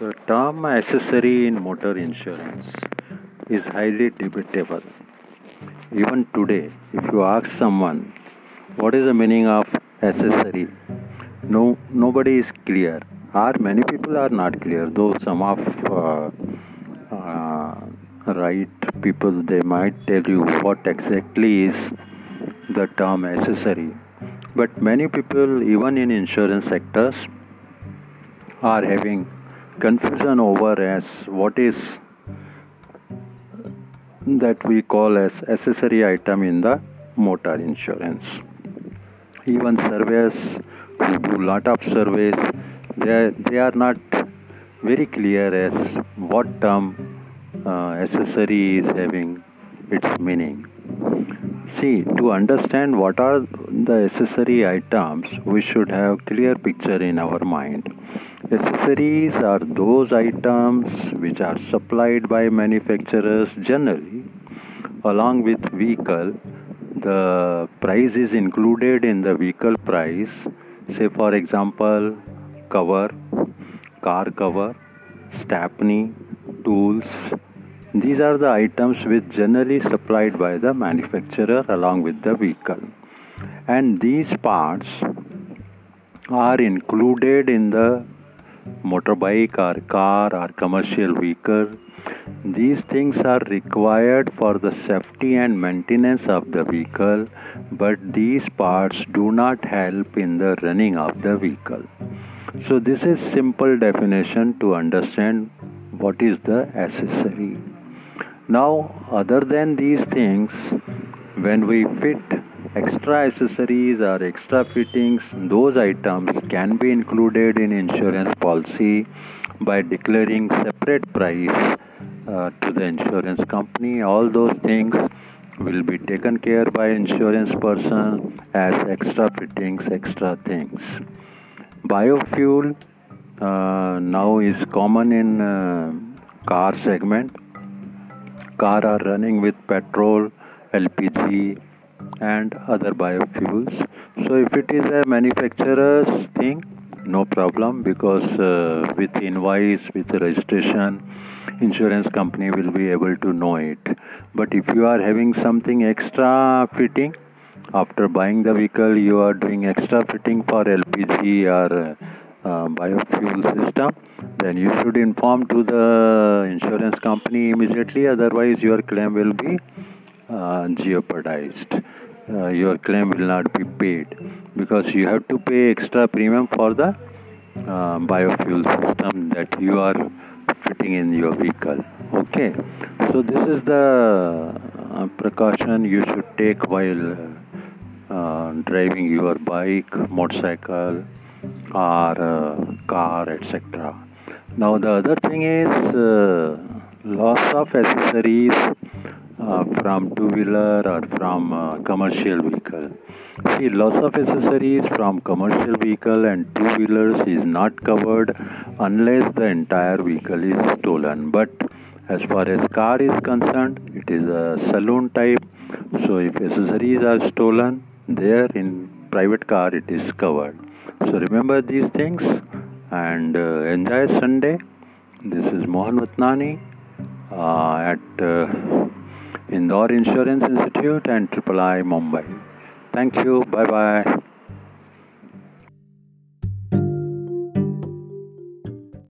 The term accessory in motor insurance is highly debatable. Even today, if you ask someone what is the meaning of accessory, no nobody is clear. Or many people are not clear. Though some of uh, uh, right people they might tell you what exactly is the term accessory. But many people, even in insurance sectors, are having confusion over as what is that we call as accessory item in the motor insurance. Even surveys who do lot of surveys. They are, they are not very clear as what term uh, accessory is having its meaning. See to understand what are the accessory items we should have clear picture in our mind Accessories are those items which are supplied by manufacturers generally along with vehicle. The price is included in the vehicle price. Say for example, cover, car cover, stepney, tools. These are the items which generally supplied by the manufacturer along with the vehicle. And these parts are included in the motorbike or car or commercial vehicle. These things are required for the safety and maintenance of the vehicle, but these parts do not help in the running of the vehicle. So this is simple definition to understand what is the accessory. Now other than these things, when we fit extra accessories or extra fittings those items can be included in insurance policy by declaring separate price uh, to the insurance company. All those things will be taken care by insurance person as extra fittings extra things. Biofuel uh, now is common in uh, car segment. Car are running with petrol lpg and other biofuels. So if it is a manufacturer's thing no problem because uh, with invoice with registration insurance company will be able to know it. But if you are having something extra fitting after buying the vehicle you are doing extra fitting for lpg or uh, biofuel system then you should inform to the insurance company immediately. Otherwise your claim will be uh, jeopardized. Uh, your claim will not be paid because you have to pay extra premium for the uh, biofuel system that you are fitting in your vehicle. Okay, so this is the uh, precaution you should take while uh, driving your bike, motorcycle, or uh, car, etc. Now, the other thing is loss of accessories uh, from two wheeler or from uh, commercial vehicle. See, loss of accessories from commercial vehicle and two wheelers is not covered unless the entire vehicle is stolen. But as far as car is concerned, it is a saloon type. So if accessories are stolen, there in private car it is covered. So remember these things and uh, enjoy Sunday. This is Mohan Vatnani uh, at uh, Indore Insurance Institute and Triple I Mumbai. Thank you. Bye bye.